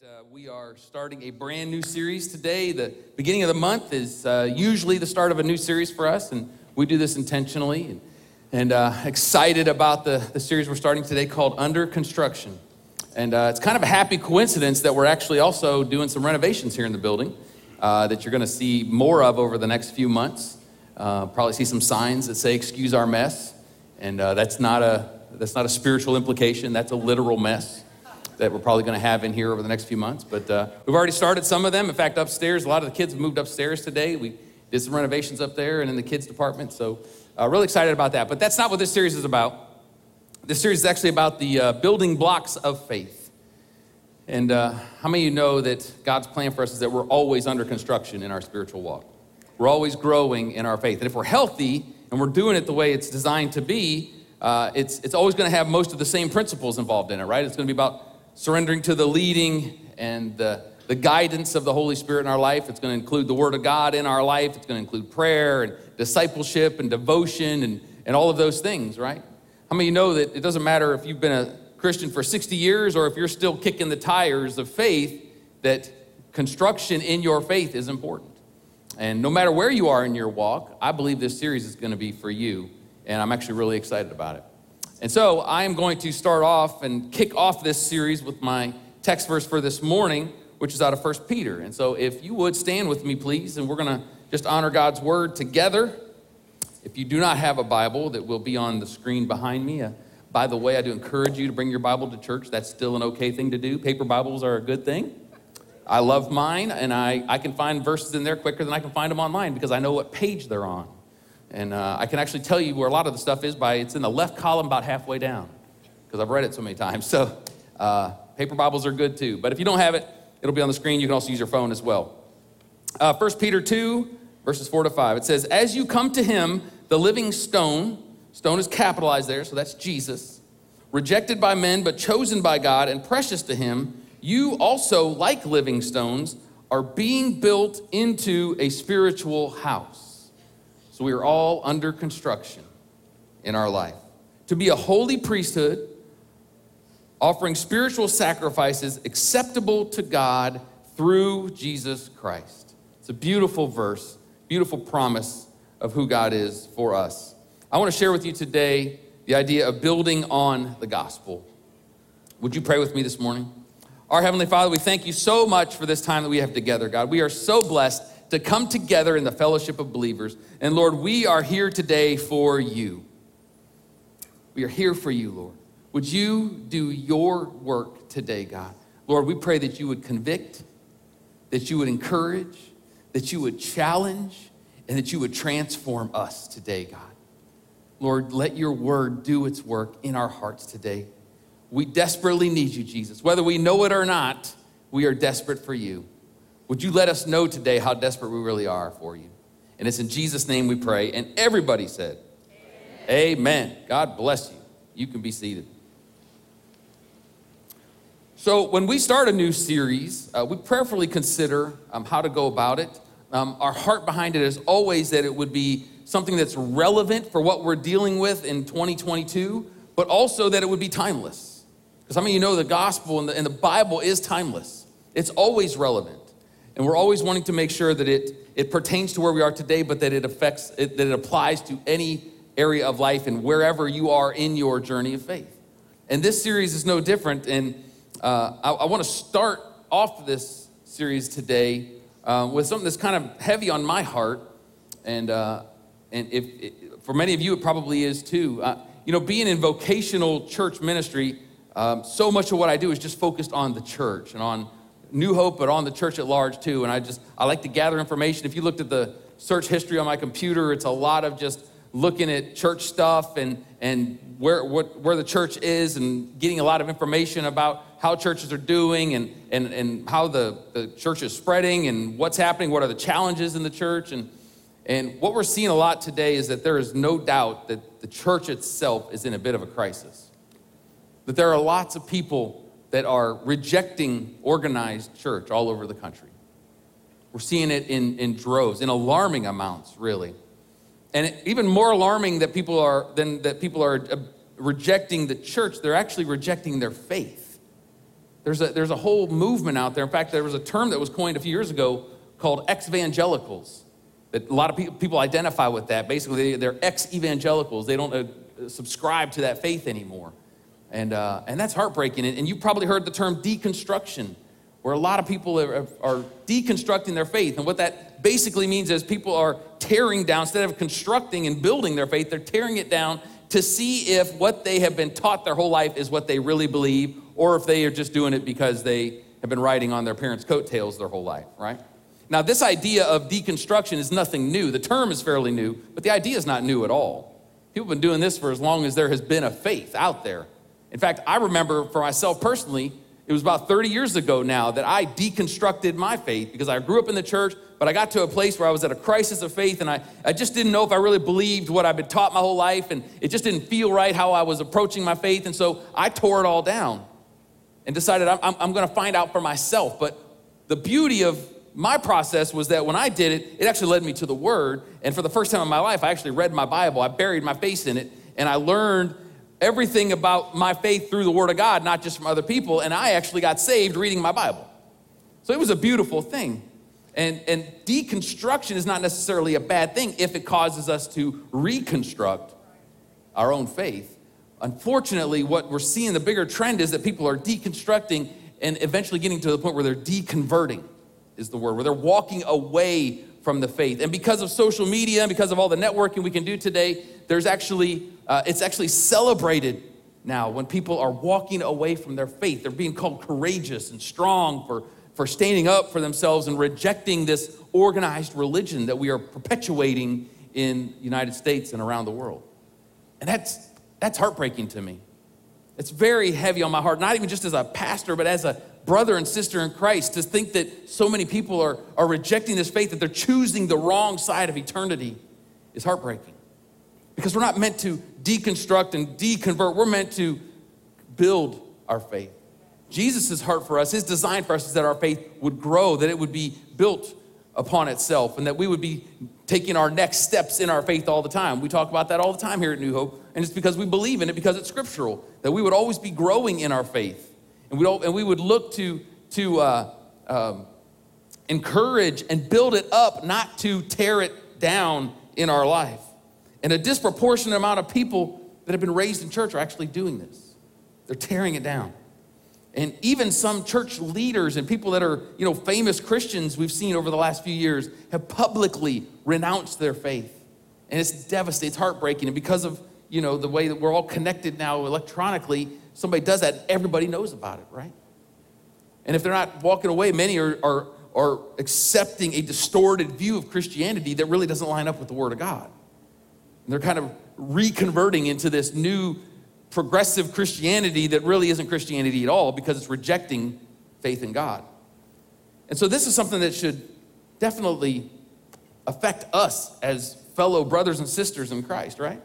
that uh, we are starting a brand new series today. The beginning of the month is uh, usually the start of a new series for us, and we do this intentionally. And, and uh, excited about the, the series we're starting today called Under Construction. And uh, it's kind of a happy coincidence that we're actually also doing some renovations here in the building uh, that you're going to see more of over the next few months. Uh, probably see some signs that say "Excuse our mess," and that's not a that's not a spiritual implication. That's a literal mess that we're probably going to have in here over the next few months. But uh, we've already started some of them. In fact, upstairs, a lot of the kids have moved upstairs today. We did some renovations up there and in the kids' department. So, uh, really excited about that. But that's not what this series is about. This series is actually about the uh, building blocks of faith. And uh, how many of you know that God's plan for us is that we're always under construction in our spiritual walk? We're always growing in our faith. And if we're healthy and we're doing it the way it's designed to be, uh, it's, it's always going to have most of the same principles involved in it, right? It's going to be about surrendering to the leading and the, the guidance of the Holy Spirit in our life. It's going to include the Word of God in our life. It's going to include prayer and discipleship and devotion and, and all of those things, right? How many you know that it doesn't matter if you've been a Christian for 60 years or if you're still kicking the tires of faith, that construction in your faith is important. And no matter where you are in your walk, I believe this series is going to be for you. And I'm actually really excited about it. And so I am going to start off and kick off this series with my text verse for this morning, which is out of 1 Peter. And so if you would stand with me, please, and we're going to just honor God's word together. If you do not have a Bible, that will be on the screen behind me. Uh, by the way, I do encourage you to bring your Bible to church. That's still an okay thing to do. Paper Bibles are a good thing. I love mine, and I, I can find verses in there quicker than I can find them online because I know what page they're on. And uh, I can actually tell you where a lot of the stuff is by it's in the left column about halfway down because I've read it so many times. So uh, paper Bibles are good too. But if you don't have it, it'll be on the screen. You can also use your phone as well. Uh, 1 Peter 2, verses 4 to 5. It says, As you come to him, the living stone, stone is capitalized there, so that's Jesus, rejected by men, but chosen by God and precious to him, you also, like living stones, are being built into a spiritual house so we are all under construction in our life. To be a holy priesthood, offering spiritual sacrifices acceptable to God through Jesus Christ. It's a beautiful verse, beautiful promise of who God is for us. I want to share with you today the idea of building on the gospel. Would you pray with me this morning? Our Heavenly Father, we thank you so much for this time that we have together, God. We are so blessed to come together in the fellowship of believers. And Lord, we are here today for you. We are here for you, Lord. Would you do your work today, God? Lord, we pray that you would convict, that you would encourage, that you would challenge, and that you would transform us today, God. Lord, let your word do its work in our hearts today. We desperately need you, Jesus. Whether we know it or not, we are desperate for you. Would you let us know today how desperate we really are for you? And it's in Jesus' name we pray. And everybody said, Amen. Amen. God bless you. You can be seated. So, when we start a new series, uh, we prayerfully consider um, how to go about it. Um, our heart behind it is always that it would be something that's relevant for what we're dealing with in 2022, but also that it would be timeless. Because some of you know the gospel and the, and the Bible is timeless, it's always relevant. And we're always wanting to make sure that it, it pertains to where we are today, but that it affects, it, that it applies to any area of life and wherever you are in your journey of faith. And this series is no different. And uh, I, I want to start off this series today uh, with something that's kind of heavy on my heart. And, uh, and if, it, for many of you, it probably is too. Uh, you know, being in vocational church ministry, um, so much of what I do is just focused on the church and on New Hope, but on the church at large too. And I just, I like to gather information. If you looked at the search history on my computer, it's a lot of just looking at church stuff and, and where, what, where the church is and getting a lot of information about how churches are doing and, and, and how the, the church is spreading and what's happening, what are the challenges in the church. And, and what we're seeing a lot today is that there is no doubt that the church itself is in a bit of a crisis. That there are lots of people that are rejecting organized church all over the country. We're seeing it in, in droves, in alarming amounts, really. And it, even more alarming that people are than that people are uh, rejecting the church, they're actually rejecting their faith. There's a, there's a whole movement out there. In fact, there was a term that was coined a few years ago called ex-evangelicals. That a lot of people, people identify with that. Basically, they, are ex-evangelicals. They don't uh, subscribe to that faith anymore. And, uh, and that's heartbreaking. And, you've probably heard the term deconstruction, where a lot of people are, are deconstructing their faith. And what that basically means is people are tearing down, instead of constructing and building their faith, they're tearing it down to see if what they have been taught their whole life is what they really believe, or if they are just doing it because they have been riding on their parents' coattails their whole life, right? Now, this idea of deconstruction is nothing new. The term is fairly new, but the idea is not new at all. People have been doing this for as long as there has been a faith out there. In fact, I remember for myself personally, it was about 30 years ago now that I deconstructed my faith because I grew up in the church, but I got to a place where I was at a crisis of faith and I, I just didn't know if I really believed what I've been taught my whole life and it just didn't feel right how I was approaching my faith. And so I tore it all down and decided I'm, I'm, I'm going to find out for myself. But the beauty of my process was that when I did it, it actually led me to the Word. And for the first time in my life, I actually read my Bible. I buried my face in it, and I learned everything about my faith through the Word of God, not just from other people. And I actually got saved reading my Bible. So it was a beautiful thing. And, and deconstruction is not necessarily a bad thing if it causes us to reconstruct our own faith. Unfortunately, what we're seeing, the bigger trend is that people are deconstructing and eventually getting to the point where they're deconverting is the word, where they're walking away from the faith. And because of social media and because of all the networking we can do today, there's actually, uh, it's actually celebrated now when people are walking away from their faith. They're being called courageous and strong for, for standing up for themselves and rejecting this organized religion that we are perpetuating in United States and around the world. And that's, that's heartbreaking to me. It's very heavy on my heart, not even just as a pastor, but as a brother and sister in Christ to think that so many people are, are rejecting this faith, that they're choosing the wrong side of eternity is heartbreaking. Because we're not meant to deconstruct and deconvert, we're meant to build our faith. Jesus' heart for us, his design for us is that our faith would grow, that it would be built upon itself, and that we would be taking our next steps in our faith all the time. We talk about that all the time here at New Hope, and it's because we believe in it, because it's scriptural, that we would always be growing in our faith. And we, and we would look to, to uh, um, encourage and build it up, not to tear it down in our life. And a disproportionate amount of people that have been raised in church are actually doing this. They're tearing it down. And even some church leaders and people that are, you know, famous Christians we've seen over the last few years have publicly renounced their faith. And it's devastating, it's heartbreaking. And because of, you know, the way that we're all connected now electronically, somebody does that, everybody knows about it, right? And if they're not walking away, many are, are, are accepting a distorted view of Christianity that really doesn't line up with the Word of God. They're kind of reconverting into this new progressive Christianity that really isn't Christianity at all because it's rejecting faith in God. And so this is something that should definitely affect us as fellow brothers and sisters in Christ, right?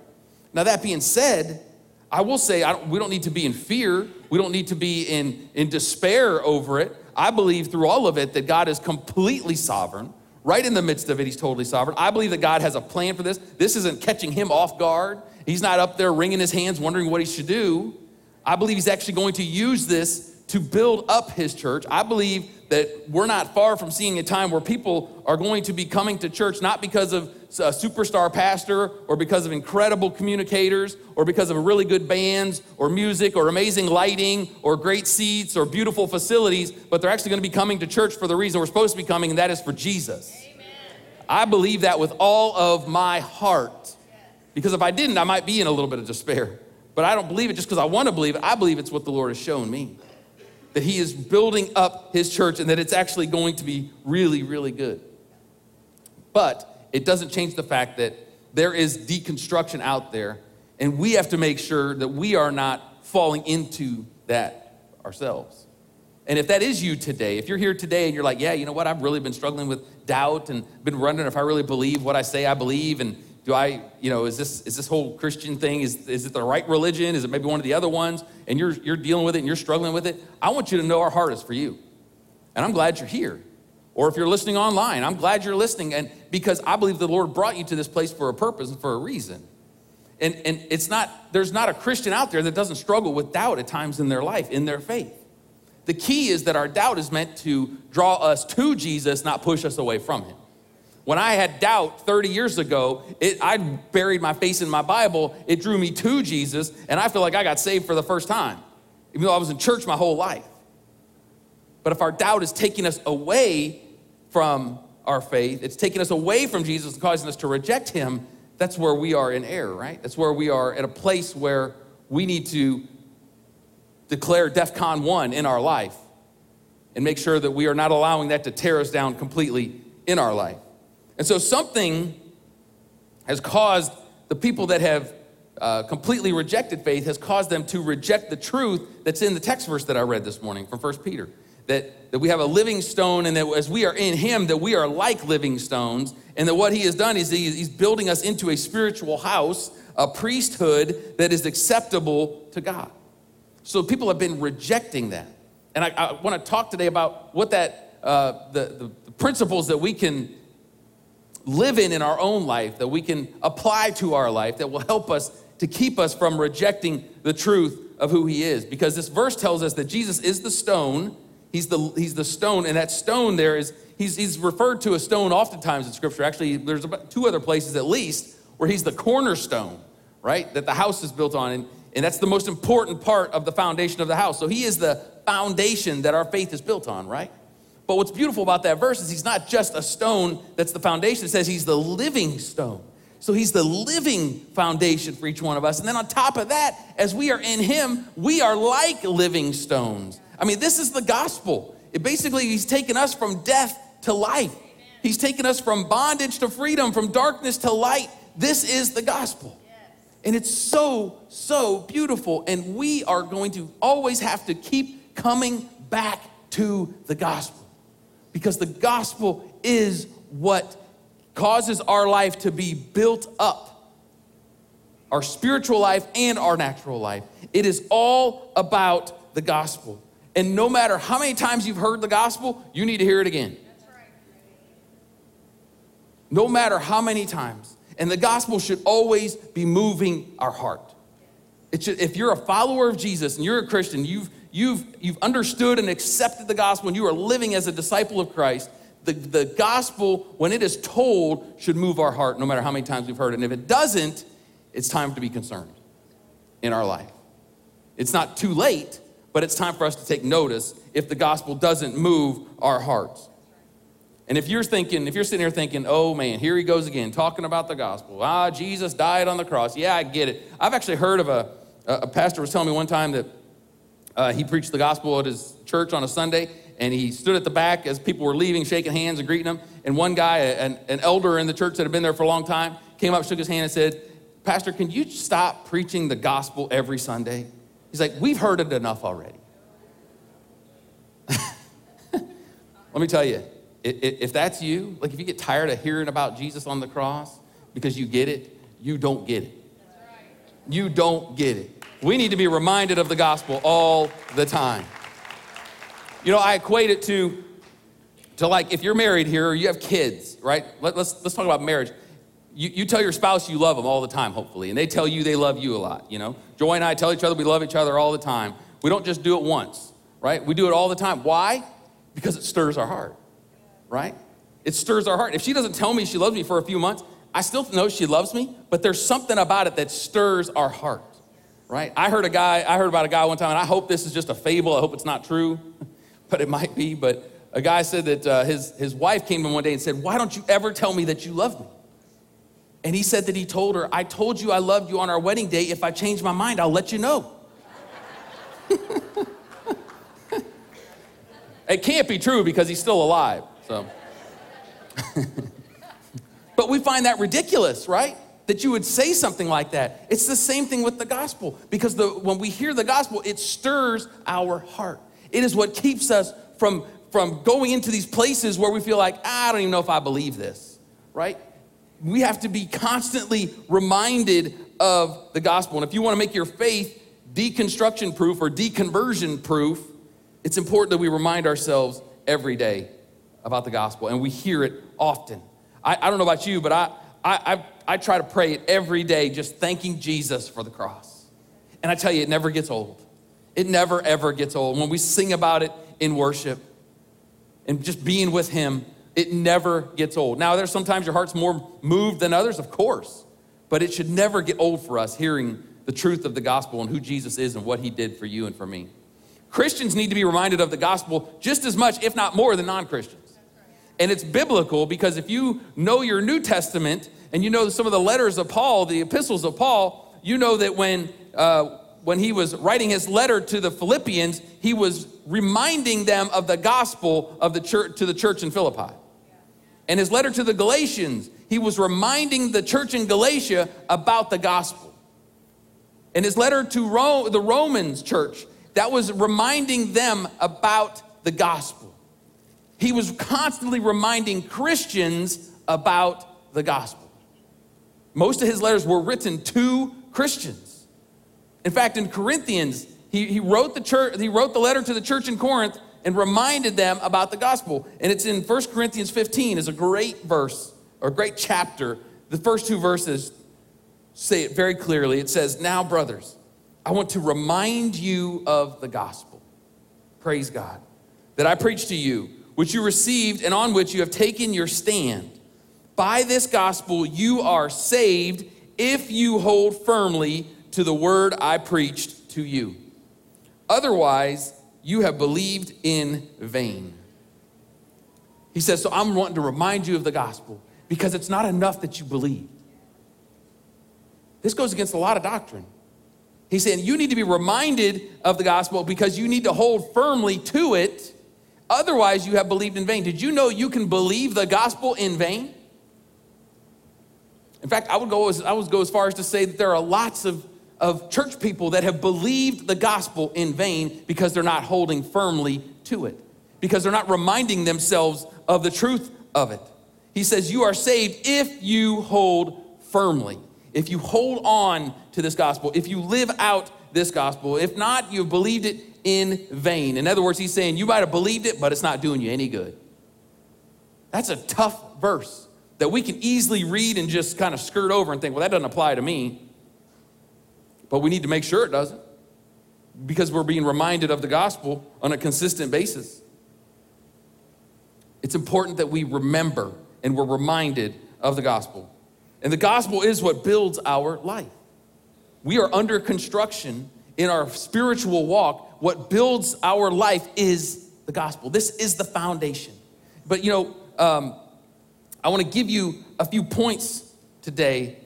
Now, that being said, I will say I don't, we don't need to be in fear. We don't need to be in, in despair over it. I believe through all of it that God is completely sovereign. Right in the midst of it, He's totally sovereign. I believe that God has a plan for this. This isn't catching Him off guard. He's not up there wringing His hands, wondering what He should do. I believe He's actually going to use this to build up His church. I believe that we're not far from seeing a time where people are going to be coming to church not because of a superstar pastor or because of incredible communicators or because of really good bands or music or amazing lighting or great seats or beautiful facilities, but they're actually going to be coming to church for the reason we're supposed to be coming, and that is for Jesus. Amen. I believe that with all of my heart. Because if I didn't, I might be in a little bit of despair. But I don't believe it just because I want to believe it. I believe it's what the Lord has shown me that he is building up his church and that it's actually going to be really, really good. But it doesn't change the fact that there is deconstruction out there, and we have to make sure that we are not falling into that ourselves. And if that is you today, if you're here today and you're like, yeah, you know what, I've really been struggling with doubt and been wondering if I really believe what I say I believe, and do I, you know, is this is this whole Christian thing, is, is it the right religion? Is it maybe one of the other ones? And you're you're dealing with it and you're struggling with it. I want you to know our heart is for you. And I'm glad you're here. Or if you're listening online, I'm glad you're listening. And because I believe the Lord brought you to this place for a purpose and for a reason. And, and it's not, there's not a Christian out there that doesn't struggle with doubt at times in their life, in their faith. The key is that our doubt is meant to draw us to Jesus, not push us away from him. When I had doubt 30 years ago, it, I buried my face in my Bible. It drew me to Jesus, and I feel like I got saved for the first time, even though I was in church my whole life. But if our doubt is taking us away from our faith, it's taking us away from Jesus and causing us to reject him, that's where we are in error, right? That's where we are at a place where we need to declare DEFCON 1 in our life and make sure that we are not allowing that to tear us down completely in our life. And so something has caused the people that have uh, completely rejected faith has caused them to reject the truth that's in the text verse that I read this morning from 1 Peter. That, that we have a living stone and that as we are in him, that we are like living stones. And that what he has done is he, he's building us into a spiritual house, a priesthood that is acceptable to God. So people have been rejecting that. And I, I want to talk today about what that, uh, the, the principles that we can live in in our own life, that we can apply to our life, that will help us to keep us from rejecting the truth of who he is. Because this verse tells us that Jesus is the stone. He's the, he's the stone, and that stone there is, he's, he's referred to a stone oftentimes in Scripture. Actually, there's about two other places at least where he's the cornerstone, right? That the house is built on. And, and that's the most important part of the foundation of the house. So he is the foundation that our faith is built on, right? But what's beautiful about that verse is he's not just a stone that's the foundation. It says he's the living stone. So he's the living foundation for each one of us. And then on top of that, as we are in him, we are like living stones. I mean, this is the gospel. It basically, he's taken us from death to life. He's taken us from bondage to freedom, from darkness to light. This is the gospel. And it's so, so beautiful. And we are going to always have to keep coming back to the gospel because the gospel is what causes our life to be built up our spiritual life and our natural life. It is all about the gospel. And no matter how many times you've heard the gospel, you need to hear it again. No matter how many times. And the gospel should always be moving our heart. Should, if you're a follower of Jesus and you're a Christian, you've you've, you've understood and accepted the gospel, and you are living as a disciple of Christ, the, the gospel, when it is told, should move our heart no matter how many times we've heard it. And if it doesn't, it's time to be concerned in our life. It's not too late, but it's time for us to take notice if the gospel doesn't move our hearts. And if you're thinking, if you're sitting here thinking, oh man, here he goes again, talking about the gospel. Ah, Jesus died on the cross. Yeah, I get it. I've actually heard of a, a pastor was telling me one time that uh, he preached the gospel at his church on a Sunday, and he stood at the back as people were leaving, shaking hands and greeting them. And one guy, an, an elder in the church that had been there for a long time, came up, shook his hand, and said, Pastor, can you stop preaching the gospel every Sunday? He's like, We've heard it enough already. Let me tell you, if that's you, like if you get tired of hearing about Jesus on the cross because you get it, you don't get it. You don't get it. We need to be reminded of the gospel all the time. You know, I equate it to, to like if you're married here or you have kids, right? Let, let's, let's talk about marriage. You, you tell your spouse you love them all the time, hopefully, and they tell you they love you a lot, you know? Joy and I tell each other we love each other all the time. We don't just do it once, right? We do it all the time. Why? Because it stirs our heart, right? It stirs our heart. If she doesn't tell me she loves me for a few months, I still know she loves me, but there's something about it that stirs our heart right? I heard a guy, I heard about a guy one time, and I hope this is just a fable. I hope it's not true, but it might be. But a guy said that uh, his, his wife came in one day and said, Why don't you ever tell me that you love me? And he said that he told her, I told you I loved you on our wedding day. If I change my mind, I'll let you know. it can't be true because he's still alive. So. but we find that ridiculous, right? that you would say something like that. It's the same thing with the gospel because the, when we hear the gospel, it stirs our heart. It is what keeps us from, from going into these places where we feel like, I don't even know if I believe this, right? We have to be constantly reminded of the gospel. And if you want to make your faith deconstruction proof or deconversion proof, it's important that we remind ourselves every day about the gospel and we hear it often. I, I don't know about you, but I, I, I, I try to pray it every day, just thanking Jesus for the cross. And I tell you, it never gets old. It never, ever gets old. When we sing about it in worship and just being with Him, it never gets old. Now, there's sometimes your heart's more moved than others, of course, but it should never get old for us hearing the truth of the gospel and who Jesus is and what He did for you and for me. Christians need to be reminded of the gospel just as much, if not more, than non Christians. And it's biblical because if you know your New Testament and you know some of the letters of Paul, the epistles of Paul, you know that when, uh, when he was writing his letter to the Philippians, he was reminding them of the gospel of the church to the church in Philippi. And his letter to the Galatians, he was reminding the church in Galatia about the gospel. In his letter to Rome, the Romans church, that was reminding them about the gospel. He was constantly reminding Christians about the gospel. Most of his letters were written to Christians. In fact, in Corinthians, he, he, wrote the church, he wrote the letter to the church in Corinth and reminded them about the gospel. And it's in 1 Corinthians 15 is a great verse or great chapter. The first two verses say it very clearly. It says, Now, brothers, I want to remind you of the gospel. Praise God. That I preached to you, which you received and on which you have taken your stand. By this gospel, you are saved if you hold firmly to the word I preached to you. Otherwise, you have believed in vain. He says, So I'm wanting to remind you of the gospel because it's not enough that you believe. This goes against a lot of doctrine. He's saying you need to be reminded of the gospel because you need to hold firmly to it. Otherwise, you have believed in vain. Did you know you can believe the gospel in vain? In fact, I would go as, I would go as far as to say that there are lots of, of church people that have believed the gospel in vain because they're not holding firmly to it, because they're not reminding themselves of the truth of it. He says, You are saved if you hold firmly if you hold on to this gospel, if you live out this gospel. If not, you've believed it in vain. In other words, he's saying you might have believed it, but it's not doing you any good. That's a tough verse that we can easily read and just kind of skirt over and think, well, that doesn't apply to me. But we need to make sure it doesn't because we're being reminded of the gospel on a consistent basis. It's important that we remember and we're reminded of the gospel. And the gospel is what builds our life. We are under construction in our spiritual walk. What builds our life is the gospel. This is the foundation. But you know, um, I want to give you a few points today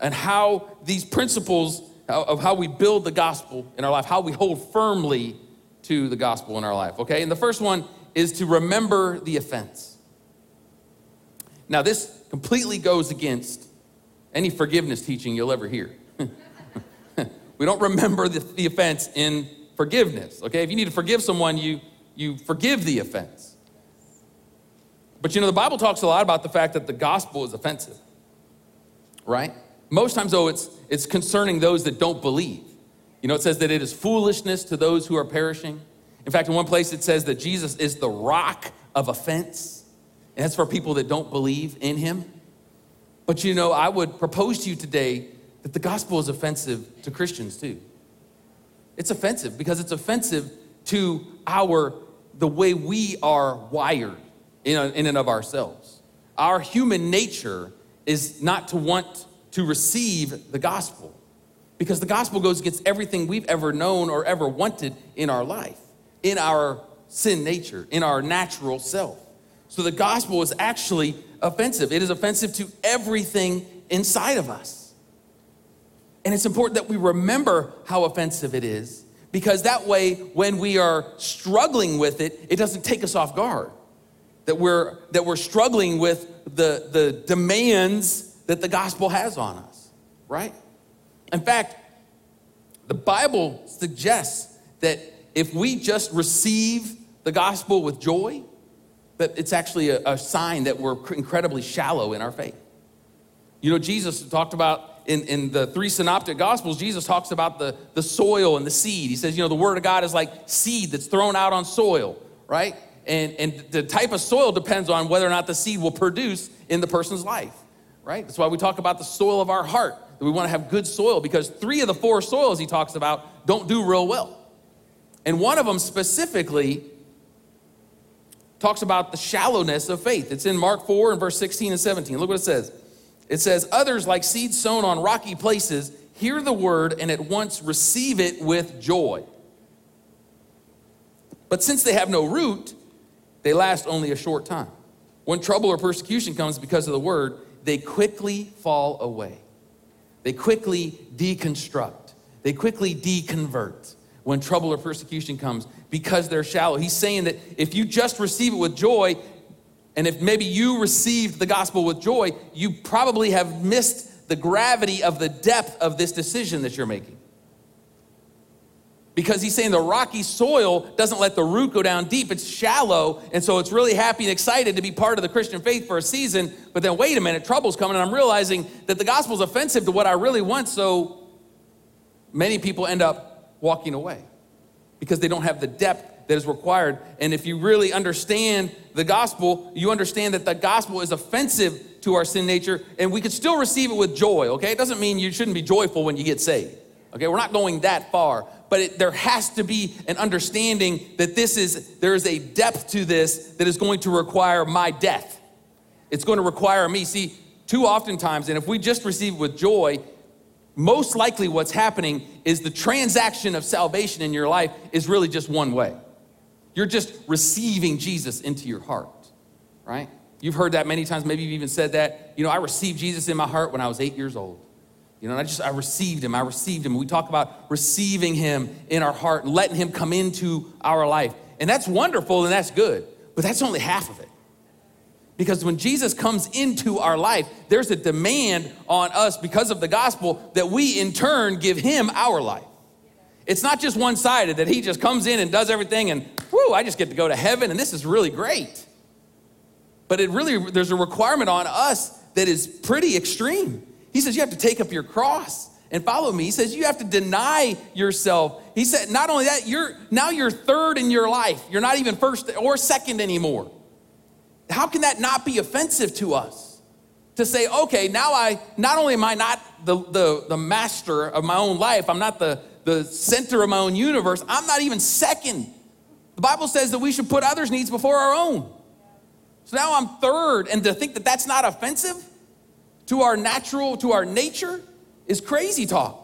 and how these principles of how we build the gospel in our life, how we hold firmly to the gospel in our life, okay? And the first one is to remember the offense. Now, this completely goes against any forgiveness teaching you'll ever hear. we don't remember the, the, offense in forgiveness, okay? If you need to forgive someone, you, you forgive the offense. But you know, the Bible talks a lot about the fact that the gospel is offensive, right? Most times, though, it's, it's concerning those that don't believe. You know, it says that it is foolishness to those who are perishing. In fact, in one place, it says that Jesus is the rock of offense. And that's for people that don't believe in him. But you know, I would propose to you today that the gospel is offensive to Christians too. It's offensive because it's offensive to our the way we are wired in, in and of ourselves. Our human nature is not to want to receive the gospel because the gospel goes against everything we've ever known or ever wanted in our life, in our sin nature, in our natural self. So the gospel is actually offensive. It is offensive to everything inside of us. And it's important that we remember how offensive it is because that way, when we are struggling with it, it doesn't take us off guard. That we're, that we're struggling with the, the demands that the gospel has on us, right? In fact, the Bible suggests that if we just receive the gospel with joy, that it's actually a, a sign that we're incredibly shallow in our faith. You know, Jesus talked about in, in the three synoptic gospels, Jesus talks about the, the soil and the seed. He says, you know, the word of God is like seed that's thrown out on soil, right? And, and the type of soil depends on whether or not the seed will produce in the person's life, right? That's why we talk about the soil of our heart, that we want to have good soil because three of the four soils he talks about don't do real well. And one of them specifically talks about the shallowness of faith. It's in Mark 4 and verse 16 and 17. Look what it says. It says, Others, like seeds sown on rocky places, hear the word and at once receive it with joy. But since they have no root, they last only a short time. When trouble or persecution comes because of the word, they quickly fall away. They quickly deconstruct. They quickly deconvert when trouble or persecution comes because they're shallow. He's saying that if you just receive it with joy, and if maybe you received the gospel with joy, you probably have missed the gravity of the depth of this decision that you're making. Because he's saying the rocky soil doesn't let the root go down deep, it's shallow. And so it's really happy and excited to be part of the Christian faith for a season. But then wait a minute, trouble's coming, and I'm realizing that the gospel's offensive to what I really want. So many people end up walking away because they don't have the depth that is required. And if you really understand the gospel, you understand that the gospel is offensive to our sin nature, and we could still receive it with joy, okay? It doesn't mean you shouldn't be joyful when you get saved, okay? We're not going that far, but it, there has to be an understanding that this is, there is a depth to this that is going to require my death. It's going to require me. See, too oftentimes, and if we just receive with joy, most likely what's happening is the transaction of salvation in your life is really just one way. You're just receiving Jesus into your heart, right? You've heard that many times. Maybe you've even said that. You know, I received Jesus in my heart when I was eight years old. You know, I just, I received him. I received him. We talk about receiving him in our heart and letting him come into our life. And that's wonderful and that's good, but that's only half of it. Because when Jesus comes into our life, there's a demand on us because of the gospel that we in turn give him our life. It's not just one sided that he just comes in and does everything and, whoo, I just get to go to heaven and this is really great. But it really, there's a requirement on us that is pretty extreme. He says, You have to take up your cross and follow me. He says, You have to deny yourself. He said, Not only that, you're now you're third in your life. You're not even first or second anymore. How can that not be offensive to us? To say, okay, now I not only am I not the, the, the master of my own life, I'm not the, the center of my own universe, I'm not even second. The Bible says that we should put others' needs before our own. So now I'm third, and to think that that's not offensive to our natural, to our nature, is crazy talk.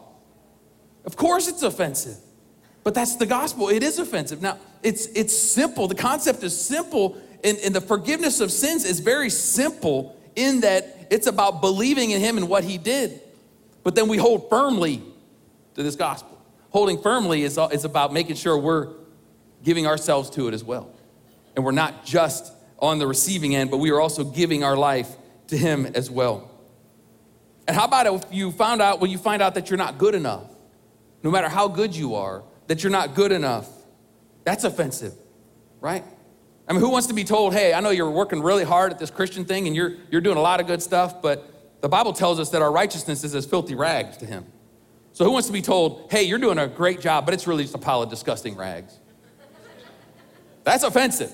Of course it's offensive, but that's the gospel. It is offensive. Now, it's, it's simple. The concept is simple and, and the forgiveness of sins is very simple in that it's about believing in Him and what He did. But then we hold firmly to this gospel. Holding firmly is, is about making sure we're giving ourselves to it as well. And we're not just on the receiving end, but we are also giving our life to Him as well. And how about if you found out when you find out that you're not good enough, no matter how good you are, that you're not good enough? That's offensive, right? I mean, who wants to be told, hey, I know you're working really hard at this Christian thing and you're, you're doing a lot of good stuff, but the Bible tells us that our righteousness is as filthy rags to Him. So who wants to be told, hey, you're doing a great job, but it's really just a pile of disgusting rags? That's offensive.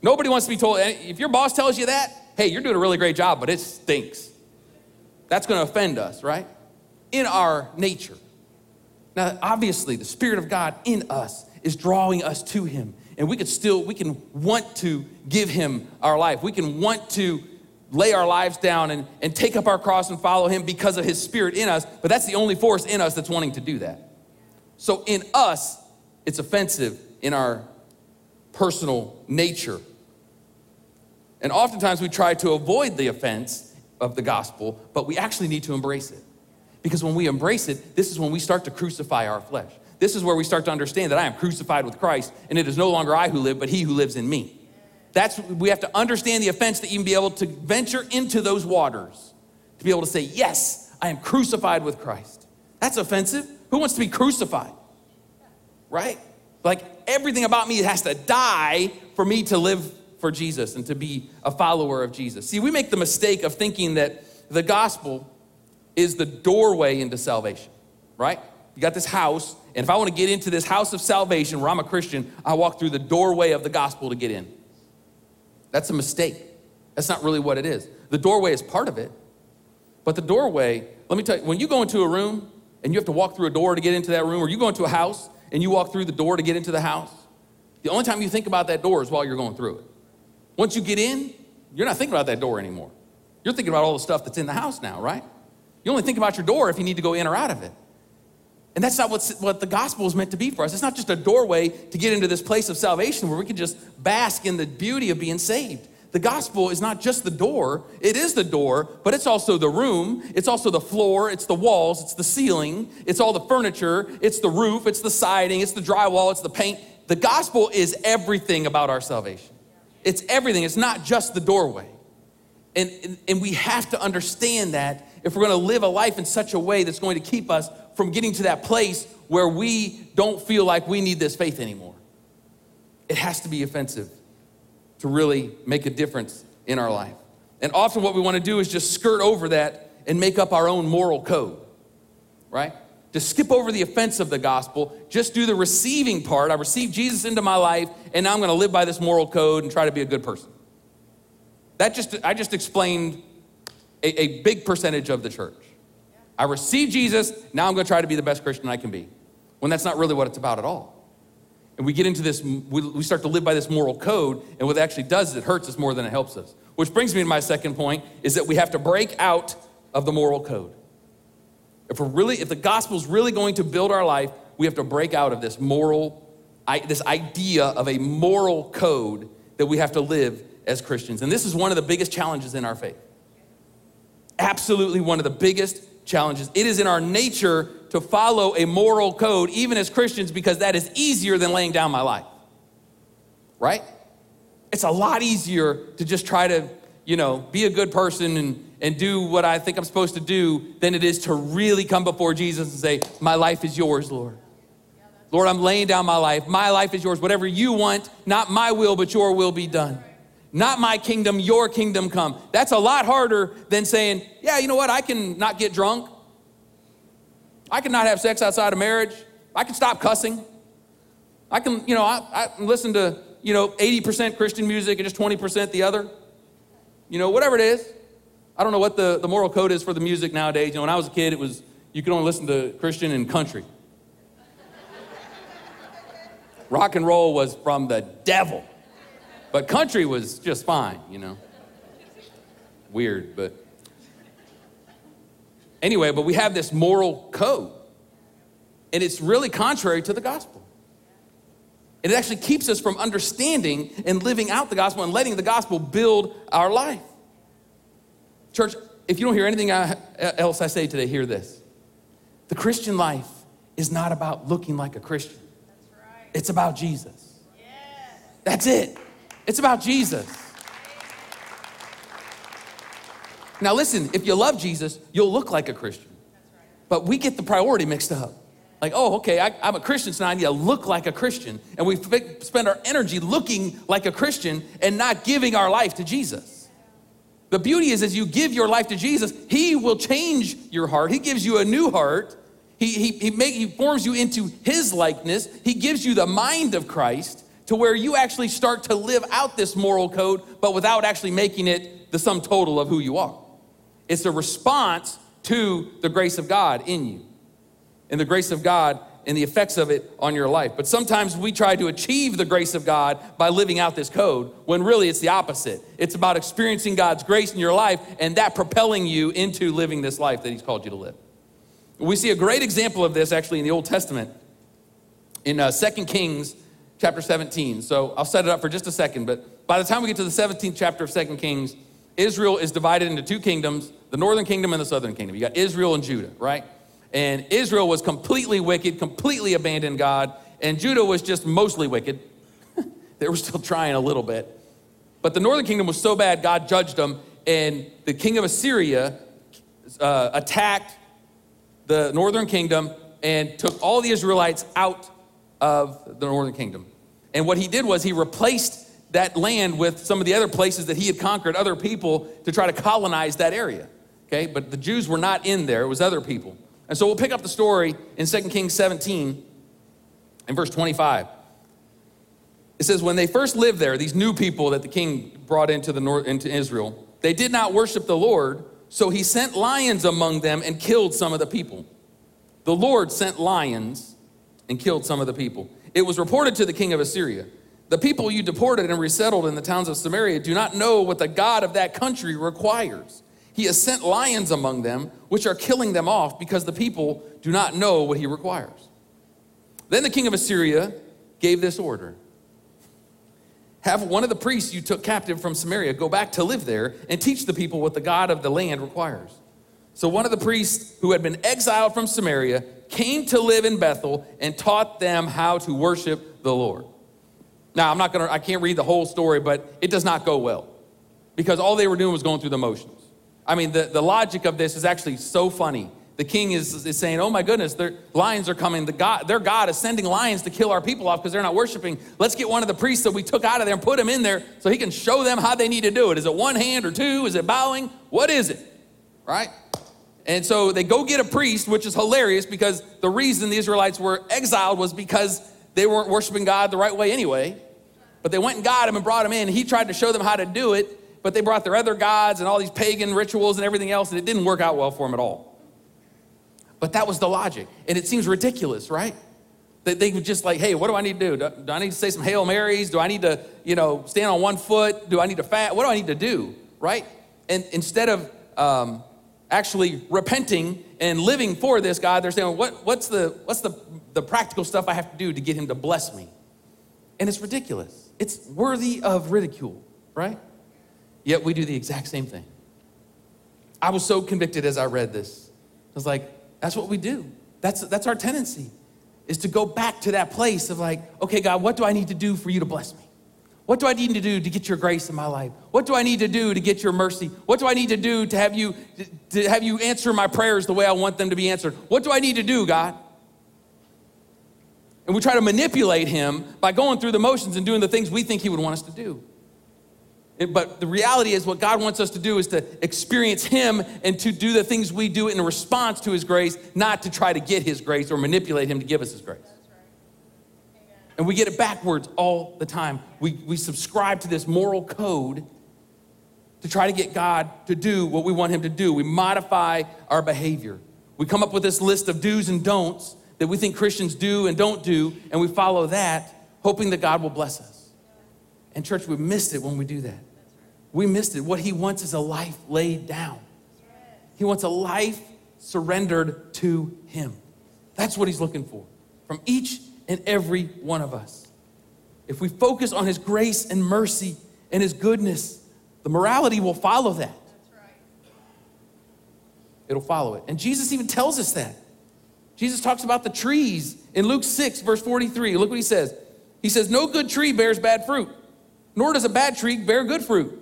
Nobody wants to be told, eh, if your boss tells you that, hey, you're doing a really great job, but it stinks. That's going to offend us, right? In our nature. Now, obviously, the Spirit of God in us is drawing us to Him. And we could still we can want to give him our life. We can want to lay our lives down and, and take up our cross and follow him because of his spirit in us. But that's the only force in us that's wanting to do that. So in us it's offensive in our personal nature. And oftentimes we try to avoid the offense of the gospel but we actually need to embrace it because when we embrace it this is when we start to crucify our flesh this is where we start to understand that I am crucified with Christ, and it is no longer I who live, but He who lives in me. That's we have to understand the offense to even be able to venture into those waters, to be able to say, Yes, I am crucified with Christ. That's offensive. Who wants to be crucified? Right? Like everything about me has to die for me to live for Jesus and to be a follower of Jesus. See, we make the mistake of thinking that the gospel is the doorway into salvation, right? You got this house, and if I want to get into this house of salvation where I'm a Christian, I walk through the doorway of the gospel to get in. That's a mistake. That's not really what it is. The doorway is part of it. But the doorway, let me tell you, when you go into a room and you have to walk through a door to get into that room, or you go into a house and you walk through the door to get into the house, the only time you think about that door is while you're going through it. Once you get in, you're not thinking about that door anymore. You're thinking about all the stuff that's in the house now, right? You only think about your door if you need to go in or out of it. And that's not what's, what the gospel is meant to be for us. It's not just a doorway to get into this place of salvation where we can just bask in the beauty of being saved. The gospel is not just the door, it is the door, but it's also the room, it's also the floor, it's the walls, it's the ceiling, it's all the furniture, it's the roof, it's the siding, it's the drywall, it's the paint. The gospel is everything about our salvation. It's everything, it's not just the doorway. And, and, and we have to understand that if we're going to live a life in such a way that's going to keep us from getting to that place where we don't feel like we need this faith anymore. It has to be offensive to really make a difference in our life. And often what we want to do is just skirt over that and make up our own moral code, right? To skip over the offense of the gospel, just do the receiving part. I received Jesus into my life, and now I'm going to live by this moral code and try to be a good person. That just, I just explained a, a big percentage of the church. I received Jesus, now I'm going to try to be the best Christian I can be. When that's not really what it's about at all. And we get into this, we start to live by this moral code, and what it actually does is it hurts us more than it helps us. Which brings me to my second point is that we have to break out of the moral code. If we're really, if the gospel is really going to build our life, we have to break out of this moral, this idea of a moral code that we have to live as Christians. And this is one of the biggest challenges in our faith. Absolutely one of the biggest challenges. It is in our nature to follow a moral code, even as Christians, because that is easier than laying down my life. Right? It's a lot easier to just try to, you know, be a good person and, and do what I think I'm supposed to do than it is to really come before Jesus and say, My life is yours, Lord. Lord, I'm laying down my life. My life is yours. Whatever you want, not my will, but your will be done. Not my kingdom, your kingdom come. That's a lot harder than saying, yeah, you know what? I can not get drunk. I can not have sex outside of marriage. I can stop cussing. I can, you know, I, I listen to, you know, 80% Christian music and just 20% the other. You know, whatever it is. I don't know what the, the moral code is for the music nowadays. You know, when I was a kid, it was you could only listen to Christian and country. Rock and roll was from the devil. But country was just fine, you know. Weird, but anyway, but we have this moral code. And it's really contrary to the gospel. It actually keeps us from understanding and living out the gospel and letting the gospel build our life. Church, if you don't hear anything else I say today, hear this. The Christian life is not about looking like a Christian. Right. It's about Jesus. Yes. That's it. It's about Jesus. Now, listen, if you love Jesus, you'll look like a Christian. But we get the priority mixed up. Like, oh, okay, I, am a Christian, so I need to look like a Christian. And we spend our energy looking like a Christian and not giving our life to Jesus. The beauty is, as you give your life to Jesus, He will change your heart. He gives you a new heart. He, he, he, make, he forms you into His likeness. He gives you the mind of Christ to where you actually start to live out this moral code, but without actually making it the sum total of who you are. It's a response to the grace of God in you and the grace of God and the effects of it on your life. But sometimes we try to achieve the grace of God by living out this code when really it's the opposite. It's about experiencing God's grace in your life and that propelling you into living this life that He's called you to live. We see a great example of this actually in the Old Testament in uh, 2 Kings chapter 17. So I'll set it up for just a second, but by the time we get to the 17th chapter of Second Kings, Israel is divided into two kingdoms the northern kingdom and the southern kingdom. You got Israel and Judah, right? And Israel was completely wicked, completely abandoned God, and Judah was just mostly wicked. they were still trying a little bit. But the northern kingdom was so bad, God judged them, and the king of Assyria uh, attacked the northern kingdom and took all the Israelites out of the northern kingdom. And what he did was he replaced that land with some of the other places that he had conquered, other people to try to colonize that area. Okay, but the Jews were not in there, it was other people. And so we'll pick up the story in 2 Kings 17 in verse 25. It says, When they first lived there, these new people that the king brought into, the north, into Israel, they did not worship the Lord, so he sent lions among them and killed some of the people. The Lord sent lions and killed some of the people. It was reported to the king of Assyria The people you deported and resettled in the towns of Samaria do not know what the God of that country requires. He has sent lions among them, which are killing them off because the people do not know what he requires. Then the king of Assyria gave this order Have one of the priests you took captive from Samaria go back to live there and teach the people what the God of the land requires. So one of the priests who had been exiled from Samaria came to live in Bethel and taught them how to worship the Lord. Now, I'm not gonna, I can't read the whole story, but it does not go well because all they were doing was going through the motions. I mean, the, the logic of this is actually so funny. The king is, is saying, Oh my goodness, their lions are coming. The God, their God is sending lions to kill our people off because they're not worshiping. Let's get one of the priests that we took out of there and put him in there so he can show them how they need to do it. Is it one hand or two? Is it bowing? What is it? Right? And so they go get a priest, which is hilarious because the reason the Israelites were exiled was because they weren't worshiping God the right way anyway. But they went and got him and brought him in. He tried to show them how to do it, but they brought their other gods and all these pagan rituals and everything else, and it didn't work out well for them at all. But that was the logic. And it seems ridiculous, right? That they would just like, hey, what do I need to do? do? Do I need to say some Hail Marys? Do I need to, you know, stand on one foot? Do I need to fat? What do I need to do, right? And instead of um, actually repenting and living for this God, they're saying, what, what's, the, what's the, the practical stuff I have to do to get him to bless me? And it's ridiculous. It's worthy of ridicule, right? Yet we do the exact same thing. I was so convicted as I read this. I was like, that's what we do. That's, that's our tendency, is to go back to that place of like, okay, God, what do I need to do for you to bless me? What do I need to do to get your grace in my life? What do I need to do to get your mercy? What do I need to do to have you to have you answer my prayers the way I want them to be answered? What do I need to do, God? And we try to manipulate him by going through the motions and doing the things we think he would want us to do. But the reality is, what God wants us to do is to experience Him and to do the things we do in response to His grace, not to try to get His grace or manipulate Him to give us His grace. And we get it backwards all the time. We, we subscribe to this moral code to try to get God to do what we want Him to do. We modify our behavior. We come up with this list of do's and don'ts that we think Christians do and don't do, and we follow that, hoping that God will bless us. And, church, we missed it when we do that. We missed it. What He wants is a life laid down, He wants a life surrendered to Him. That's what He's looking for from each and every one of us. If we focus on His grace and mercy and His goodness, the morality will follow that. It'll follow it. And Jesus even tells us that. Jesus talks about the trees in Luke 6, verse 43. Look what he says. He says, No good tree bears bad fruit, nor does a bad tree bear good fruit.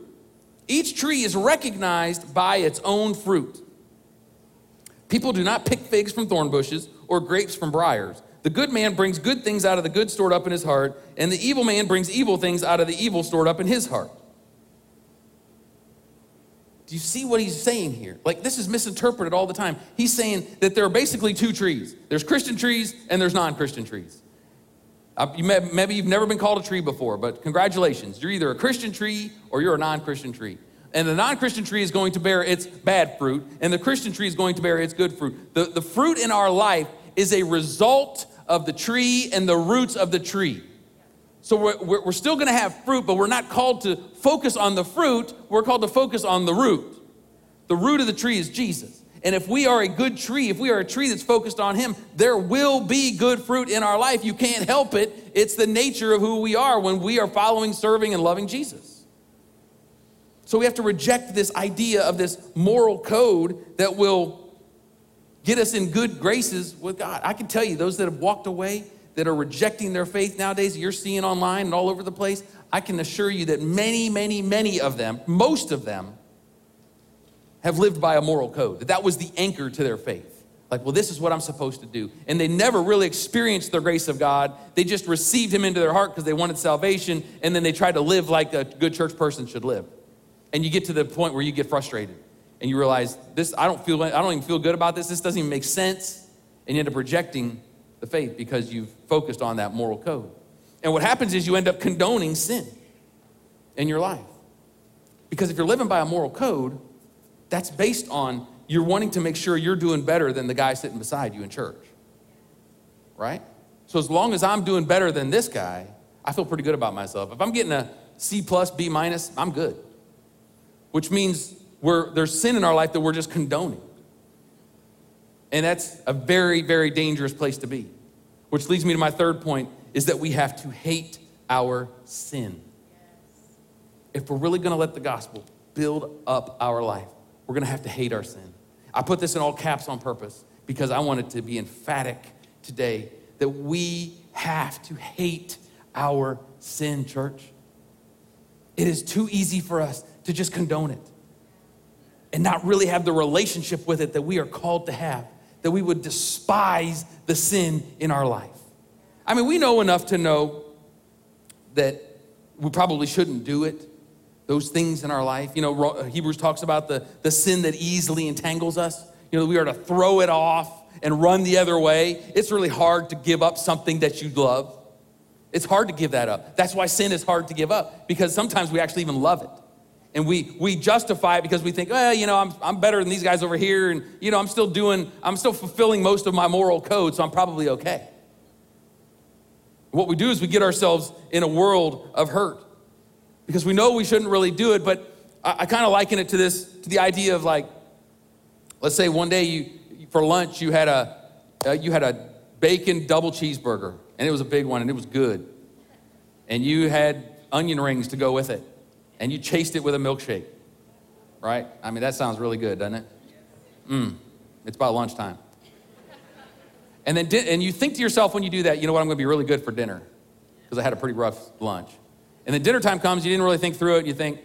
Each tree is recognized by its own fruit. People do not pick figs from thorn bushes or grapes from briars. The good man brings good things out of the good stored up in his heart, and the evil man brings evil things out of the evil stored up in his heart. Do you see what he's saying here? Like, this is misinterpreted all the time. He's saying that there are basically two trees there's Christian trees and there's non Christian trees. May, maybe you've never been called a tree before, but congratulations. You're either a Christian tree or you're a non Christian tree. And the non Christian tree is going to bear its bad fruit, and the Christian tree is going to bear its good fruit. The, the fruit in our life is a result of the tree and the roots of the tree. So we're, we're still gonna have fruit, but we're not called to focus on the fruit, we're called to focus on the root. The root of the tree is Jesus. And if we are a good tree, if we are a tree that's focused on Him, there will be good fruit in our life. You can't help it. It's the nature of who we are when we are following, serving, and loving Jesus. So we have to reject this idea of this moral code that will get us in good graces with God. I can tell you, those that have walked away, that are rejecting their faith nowadays, you're seeing online and all over the place, I can assure you that many, many, many of them, most of them, have lived by a moral code. That that was the anchor to their faith. Like, well, this is what I'm supposed to do. And they never really experienced the grace of God. They just received Him into their heart because they wanted salvation, and then they tried to live like a good church person should live. And you get to the point where you get frustrated and you realize this i don't feel i don't even feel good about this this doesn't even make sense and you end up rejecting the faith because you've focused on that moral code and what happens is you end up condoning sin in your life because if you're living by a moral code that's based on you're wanting to make sure you're doing better than the guy sitting beside you in church right So as long as I'm doing better than this guy, I feel pretty good about myself. If I'm getting a C plus, B minus, I'm good. Which means we're, there's sin in our life that we're just condoning. And that's a very, very dangerous place to be. Which leads me to my third point is that we have to hate our sin. If we're really gonna let the gospel build up our life, we're gonna have to hate our sin. I put this in all caps on purpose because I want it to be emphatic today that we have to hate our sin, church. It is too easy for us to just condone it and not really have the relationship with it that we are called to have, that we would despise the sin in our life. I mean, we know enough to know that we probably shouldn't do it, those things in our life. You know, uh, Hebrews talks about the, the sin that easily entangles us. You know, we are to throw it off and run the other way. It's really hard to give up something that you love. It's hard to give that up. That's why sin is hard to give up because sometimes we actually even love it. And we, we justify it because we think, well, you know, I'm, I'm better than these guys over here. And, you know, I'm still doing, I'm still fulfilling most of my moral code, so I'm probably okay. What we do is we get ourselves in a world of hurt because we know we shouldn't really do it. But I, I kind of liken it to this, to the idea of like, let's say one day you, for lunch, you had a, uh, you had a bacon double cheeseburger, and it was a big one, and it was good. And you had onion rings to go with it, and you chased it with a milkshake, right? I mean, that sounds really good, doesn't it? Mmm, it's about lunchtime. And then, and you think to yourself when you do that, you know what, I'm gonna be really good for dinner, because I had a pretty rough lunch. And then dinner time comes, you didn't really think through it, you think,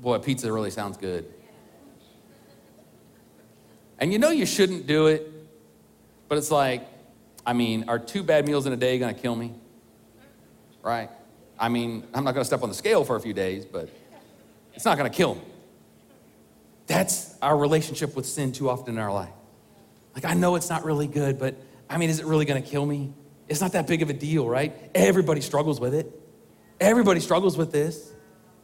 boy, pizza really sounds good. And you know you shouldn't do it, but it's like, I mean, are two bad meals in a day gonna kill me? Right? I mean, I'm not gonna step on the scale for a few days, but it's not gonna kill me. That's our relationship with sin too often in our life. Like, I know it's not really good, but I mean, is it really gonna kill me? It's not that big of a deal, right? Everybody struggles with it. Everybody struggles with this.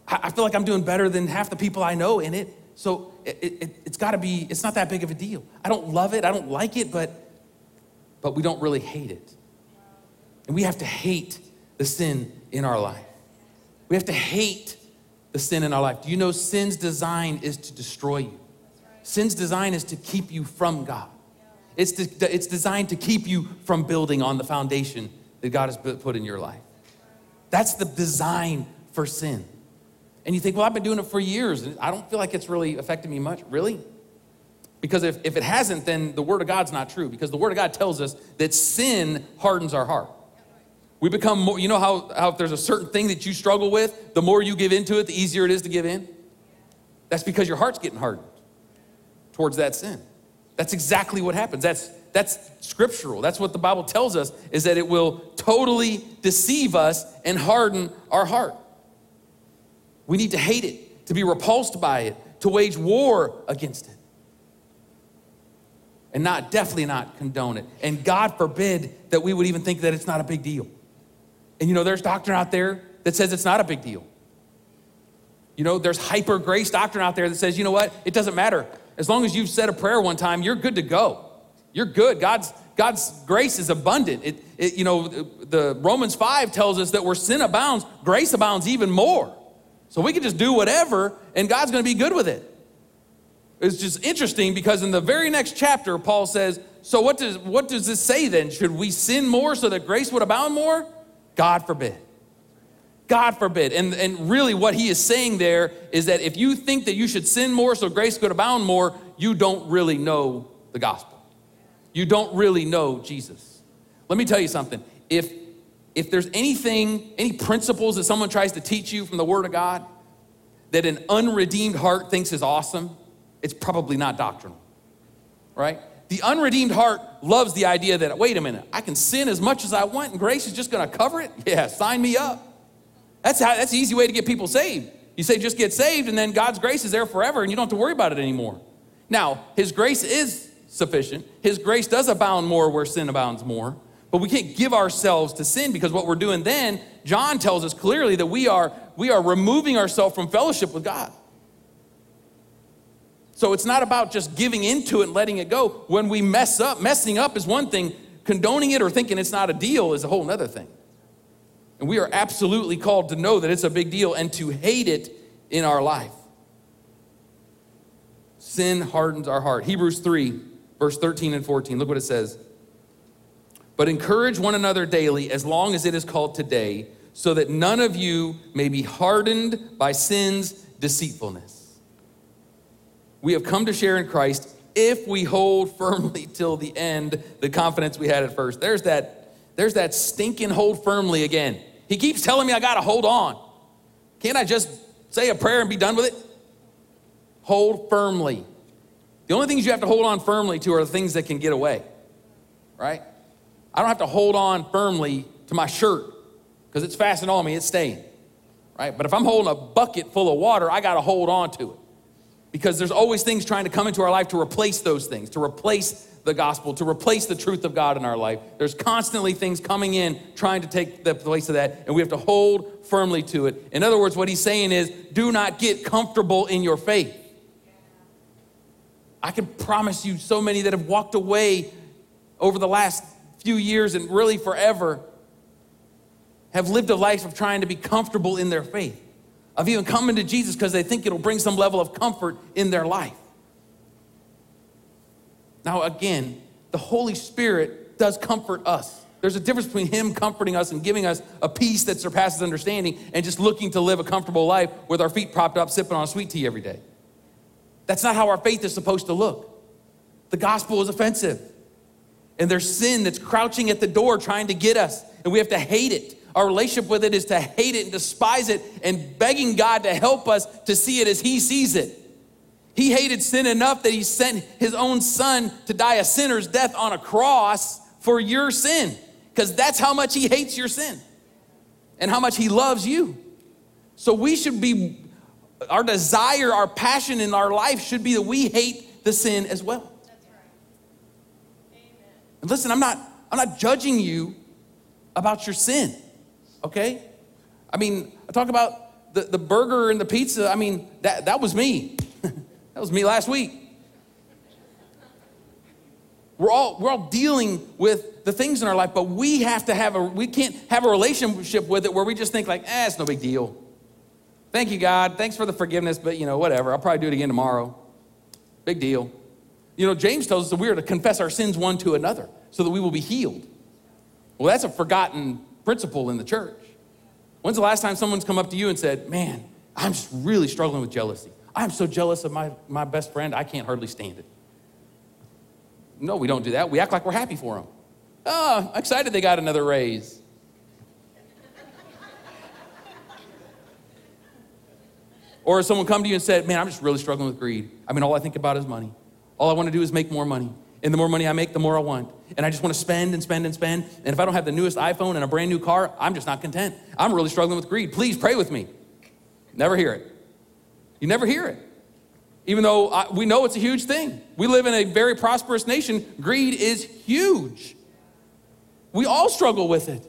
I feel like I'm doing better than half the people I know in it. So it, it, it's got to be, it's not that big of a deal. I don't love it, I don't like it, but, but we don't really hate it. And we have to hate the sin in our life. We have to hate the sin in our life. Do you know sin's design is to destroy you? Sin's design is to keep you from God. It's, to, it's designed to keep you from building on the foundation that God has put in your life. That's the design for sin. And you think, well, I've been doing it for years, and I don't feel like it's really affected me much. Really? Because if, if it hasn't, then the Word of God's not true. Because the Word of God tells us that sin hardens our heart. We become more, you know how, how if there's a certain thing that you struggle with, the more you give into it, the easier it is to give in? That's because your heart's getting hardened towards that sin. That's exactly what happens. That's, that's scriptural. That's what the Bible tells us, is that it will totally deceive us and harden our heart. We need to hate it, to be repulsed by it, to wage war against it. And not, definitely not condone it. And God forbid that we would even think that it's not a big deal. And you know, there's doctrine out there that says it's not a big deal. You know, there's hyper grace doctrine out there that says, you know what, it doesn't matter. As long as you've said a prayer one time, you're good to go. You're good. God's, God's grace is abundant. It, it, you know, the Romans 5 tells us that where sin abounds, grace abounds even more. So we can just do whatever and God's going to be good with it. It's just interesting because in the very next chapter, Paul says, So what does, what does this say then? Should we sin more so that grace would abound more? God forbid. God forbid. And, and really, what he is saying there is that if you think that you should sin more so grace could abound more, you don't really know the gospel. You don't really know Jesus. Let me tell you something. If if there's anything, any principles that someone tries to teach you from the Word of God that an unredeemed heart thinks is awesome, it's probably not doctrinal, right? The unredeemed heart loves the idea that, wait a minute, I can sin as much as I want and grace is just gonna cover it? Yeah, sign me up. That's, how, that's the easy way to get people saved. You say, just get saved, and then God's grace is there forever, and you don't have to worry about it anymore. Now, His grace is sufficient. His grace does abound more where sin abounds more. But we can't give ourselves to sin because what we're doing then, John tells us clearly that we are, we are removing ourselves from fellowship with God. So it's not about just giving into it and letting it go. When we mess up, messing up is one thing, condoning it or thinking it's not a deal is a whole other thing. And we are absolutely called to know that it's a big deal and to hate it in our life. Sin hardens our heart. Hebrews 3, verse 13 and 14. Look what it says. But encourage one another daily as long as it is called today, so that none of you may be hardened by sin's deceitfulness. We have come to share in Christ if we hold firmly till the end the confidence we had at first. There's that, there's that stinking hold firmly again. He keeps telling me I gotta hold on. Can't I just say a prayer and be done with it? Hold firmly. The only things you have to hold on firmly to are the things that can get away, right? I don't have to hold on firmly to my shirt because it's fastened on me, it's staying, right? But if I'm holding a bucket full of water, I got to hold on to it because there's always things trying to come into our life to replace those things, to replace the gospel, to replace the truth of God in our life. There's constantly things coming in trying to take the place of that, and we have to hold firmly to it. In other words, what he's saying is do not get comfortable in your faith. I can promise you, so many that have walked away over the last few years and really forever have lived a life of trying to be comfortable in their faith, of even coming to Jesus because they think it'll bring some level of comfort in their life. Now, again, the Holy Spirit does comfort us. There's a difference between Him comforting us and giving us a peace that surpasses understanding and just looking to live a comfortable life with our feet propped up, sipping on sweet tea every day. That's not how our faith is supposed to look. The gospel is offensive. And there's sin that's crouching at the door trying to get us, and we have to hate it. Our relationship with it is to hate it and despise it and begging God to help us to see it as He sees it. He hated sin enough that He sent His own Son to die a sinner's death on a cross for your sin, because that's how much He hates your sin and how much He loves you. So we should be our desire, our passion in our life should be that we hate the sin as well. And listen, I'm not, I'm not judging you about your sin, okay? I mean, I talk about the, the burger and the pizza. I mean, that, that was me. that was me last week. We're all, we're all dealing with the things in our life, but we have to have a, we can't have a relationship with it where we just think like, eh, it's no big deal. Thank you, God. Thanks for the forgiveness, but you know, whatever. I'll probably do it again tomorrow. Big deal. You know, James tells us that we are to confess our sins one to another so that we will be healed. Well, that's a forgotten principle in the church. When's the last time someone's come up to you and said, Man, I'm just really struggling with jealousy? I'm so jealous of my, my best friend, I can't hardly stand it. No, we don't do that. We act like we're happy for them. Oh, ah, excited they got another raise. Or someone come to you and said, man, I'm just really struggling with greed. I mean, all I think about is money. All I want to do is make more money. And the more money I make, the more I want. And I just want to spend and spend and spend. And if I don't have the newest iPhone and a brand new car, I'm just not content. I'm really struggling with greed. Please pray with me. Never hear it. You never hear it. Even though I, we know it's a huge thing. We live in a very prosperous nation. Greed is huge. We all struggle with it.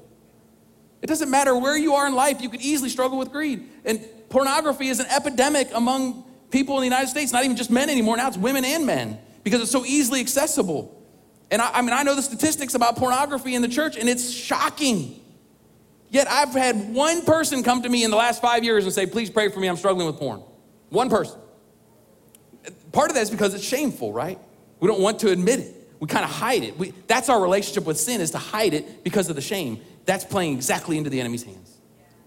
It doesn't matter where you are in life, you could easily struggle with greed. And pornography is an epidemic among people in the United States, not even just men anymore. Now it's women and men because it's so easily accessible. And I, I mean, I know the statistics about pornography in the church, and it's shocking. Yet I've had one person come to me in the last five years and say, Please pray for me, I'm struggling with porn. One person. Part of that is because it's shameful, right? We don't want to admit it. We kind of hide it. We, that's our relationship with sin is to hide it because of the shame. That's playing exactly into the enemy's hands.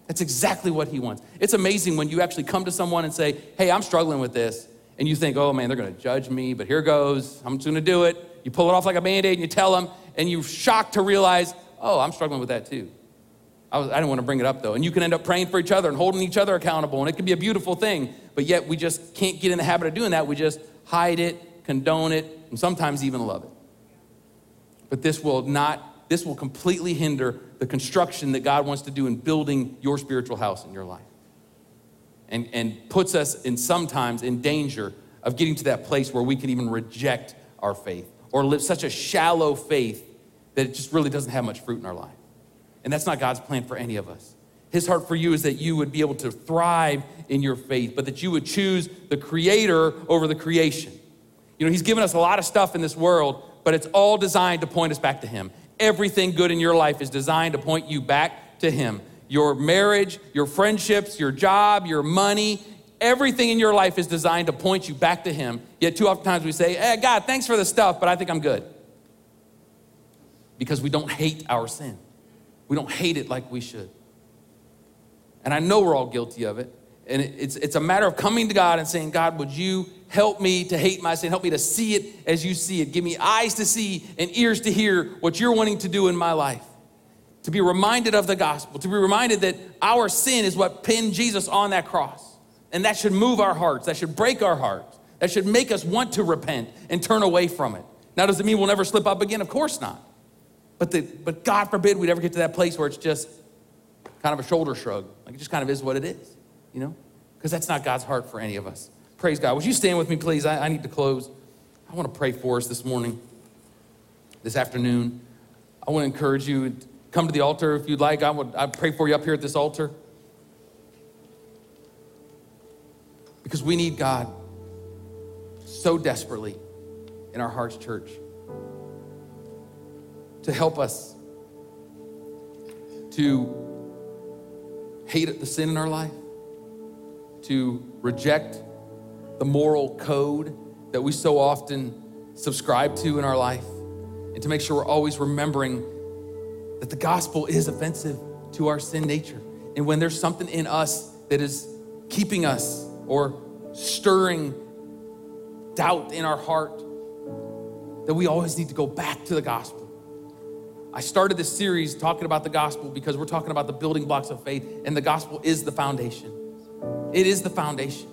That's exactly what he wants. It's amazing when you actually come to someone and say, Hey, I'm struggling with this. And you think, Oh man, they're going to judge me, but here goes. I'm just going to do it. You pull it off like a band aid and you tell them, and you're shocked to realize, Oh, I'm struggling with that too. I, was, I didn't want to bring it up though. And you can end up praying for each other and holding each other accountable, and it can be a beautiful thing. But yet we just can't get in the habit of doing that. We just hide it, condone it, and sometimes even love it. But this will not, this will completely hinder the construction that God wants to do in building your spiritual house in your life. And, and puts us in sometimes in danger of getting to that place where we can even reject our faith or live such a shallow faith that it just really doesn't have much fruit in our life. And that's not God's plan for any of us. His heart for you is that you would be able to thrive in your faith, but that you would choose the creator over the creation. You know, He's given us a lot of stuff in this world, but it's all designed to point us back to Him. Everything good in your life is designed to point you back to Him. Your marriage, your friendships, your job, your money, everything in your life is designed to point you back to Him. Yet, too often times we say, Hey, God, thanks for the stuff, but I think I'm good. Because we don't hate our sin, we don't hate it like we should. And I know we're all guilty of it. And it's, it's a matter of coming to God and saying, God, would you help me to hate my sin? Help me to see it as you see it. Give me eyes to see and ears to hear what you're wanting to do in my life. To be reminded of the gospel, to be reminded that our sin is what pinned Jesus on that cross. And that should move our hearts, that should break our hearts, that should make us want to repent and turn away from it. Now, does it mean we'll never slip up again? Of course not. But, the, but God forbid we'd ever get to that place where it's just kind of a shoulder shrug. Like it just kind of is what it is, you know? Because that's not God's heart for any of us. Praise God. Would you stand with me, please? I, I need to close. I want to pray for us this morning, this afternoon. I want to encourage you come to the altar if you'd like. I would I pray for you up here at this altar. Because we need God so desperately in our hearts, church, to help us to hate the sin in our life, to reject the moral code that we so often subscribe to in our life, and to make sure we're always remembering that the gospel is offensive to our sin nature. And when there's something in us that is keeping us or stirring doubt in our heart, that we always need to go back to the gospel I started this series talking about the gospel because we're talking about the building blocks of faith, and the gospel is the foundation. It is the foundation.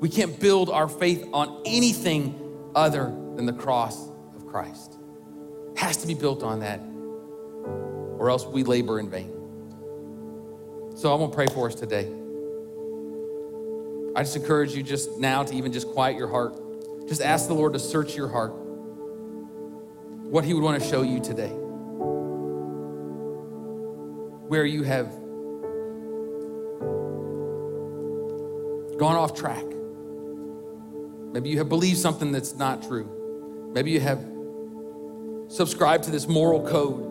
We can't build our faith on anything other than the cross of Christ. It has to be built on that, or else we labor in vain. So I'm gonna pray for us today. I just encourage you just now to even just quiet your heart. Just ask the Lord to search your heart, what He would want to show you today where you have gone off track. Maybe you have believed something that's not true. Maybe you have subscribed to this moral code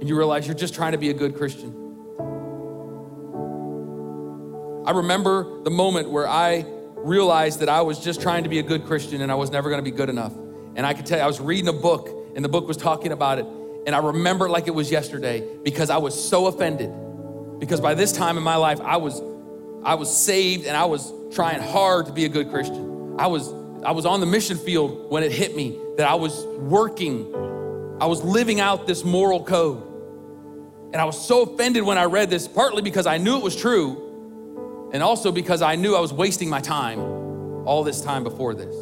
and you realize you're just trying to be a good Christian. I remember the moment where I realized that I was just trying to be a good Christian and I was never going to be good enough. And I could tell you, I was reading a book and the book was talking about it. And I remember like it was yesterday because I was so offended. Because by this time in my life, I was I was saved and I was trying hard to be a good Christian. I was I was on the mission field when it hit me that I was working, I was living out this moral code. And I was so offended when I read this, partly because I knew it was true, and also because I knew I was wasting my time all this time before this.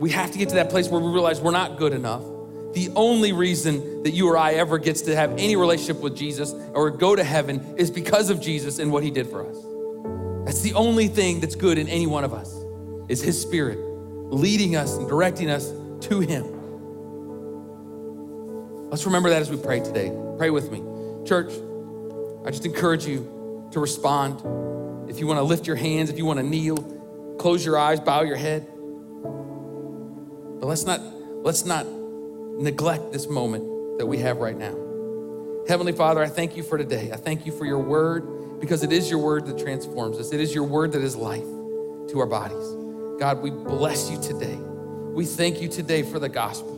We have to get to that place where we realize we're not good enough the only reason that you or I ever gets to have any relationship with Jesus or go to heaven is because of Jesus and what he did for us. That's the only thing that's good in any one of us is his spirit leading us and directing us to him. Let's remember that as we pray today. Pray with me. Church, I just encourage you to respond. If you want to lift your hands, if you want to kneel, close your eyes, bow your head. But let's not let's not neglect this moment that we have right now. Heavenly Father, I thank you for today. I thank you for your word because it is your word that transforms us. It is your word that is life to our bodies. God, we bless you today. We thank you today for the gospel.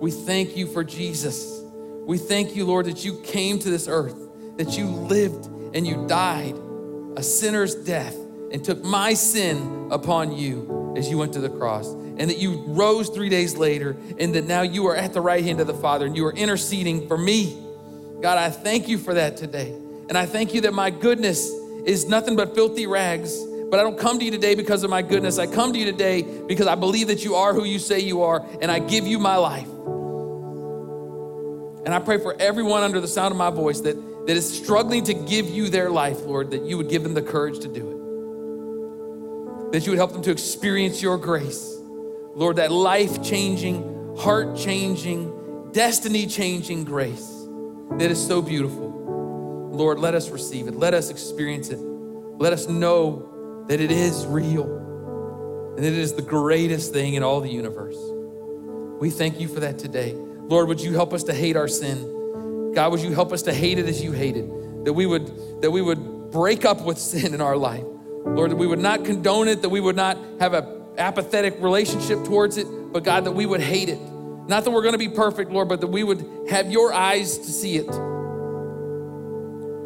We thank you for Jesus. We thank you, Lord, that you came to this earth, that you lived and you died a sinner's death and took my sin upon you as you went to the cross and that you rose three days later, and that now you are at the right hand of the Father and you are interceding for me. God, I thank you for that today. And I thank you that my goodness is nothing but filthy rags. But I don't come to you today because of my goodness. I come to you today because I believe that you are who you say you are, and I give you my life. And I pray for everyone under the sound of my voice that, that is struggling to give you their life, Lord, that you would give them the courage to do it. That you would help them to experience your grace Lord, that life changing, heart changing, destiny changing grace that is so beautiful. Lord, let us receive it. Let us experience it. Let us know that it is real and that it is the greatest thing in all the universe. We thank you for that today. Lord, would you help us to hate our sin? God, would you help us to hate it as you hate it? That we would, that we would break up with sin in our life. Lord, that we would not condone it, that we would not have a apathetic relationship towards it, but God, that we would hate it. Not that we're going to be perfect, Lord, but that we would have your eyes to see it.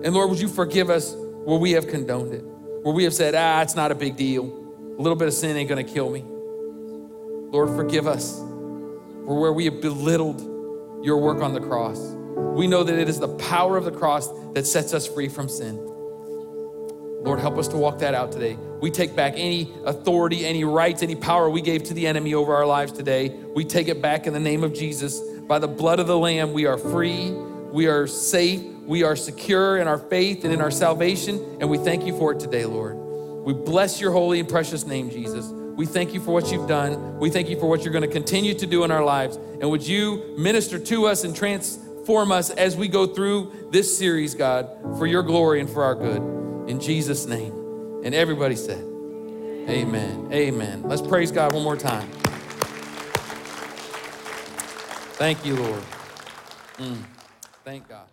And Lord, would you forgive us where we have condoned it, where we have said, ah, it's not a big deal. A little bit of sin ain't going to kill me. Lord, forgive us for where we have belittled your work on the cross. We know that it is the power of the cross that sets us free from sin. Lord, help us to walk that out today. We take back any authority, any rights, any power we gave to the enemy over our lives today. We take it back in the name of Jesus. By the blood of the Lamb, we are free, we are safe, we are secure in our faith and in our salvation, and we thank you for it today, Lord. We bless your holy and precious name, Jesus. We thank you for what you've done. We thank you for what you're going to continue to do in our lives. And would you minister to us and transform us as we go through this series, God, for your glory and for our good in Jesus' name. And everybody said, Amen. Amen. Let's praise God one more time. Thank you, Lord. Mm. Thank God.